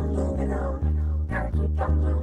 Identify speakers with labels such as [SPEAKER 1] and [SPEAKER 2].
[SPEAKER 1] keep on moving on. Gotta keep on moving.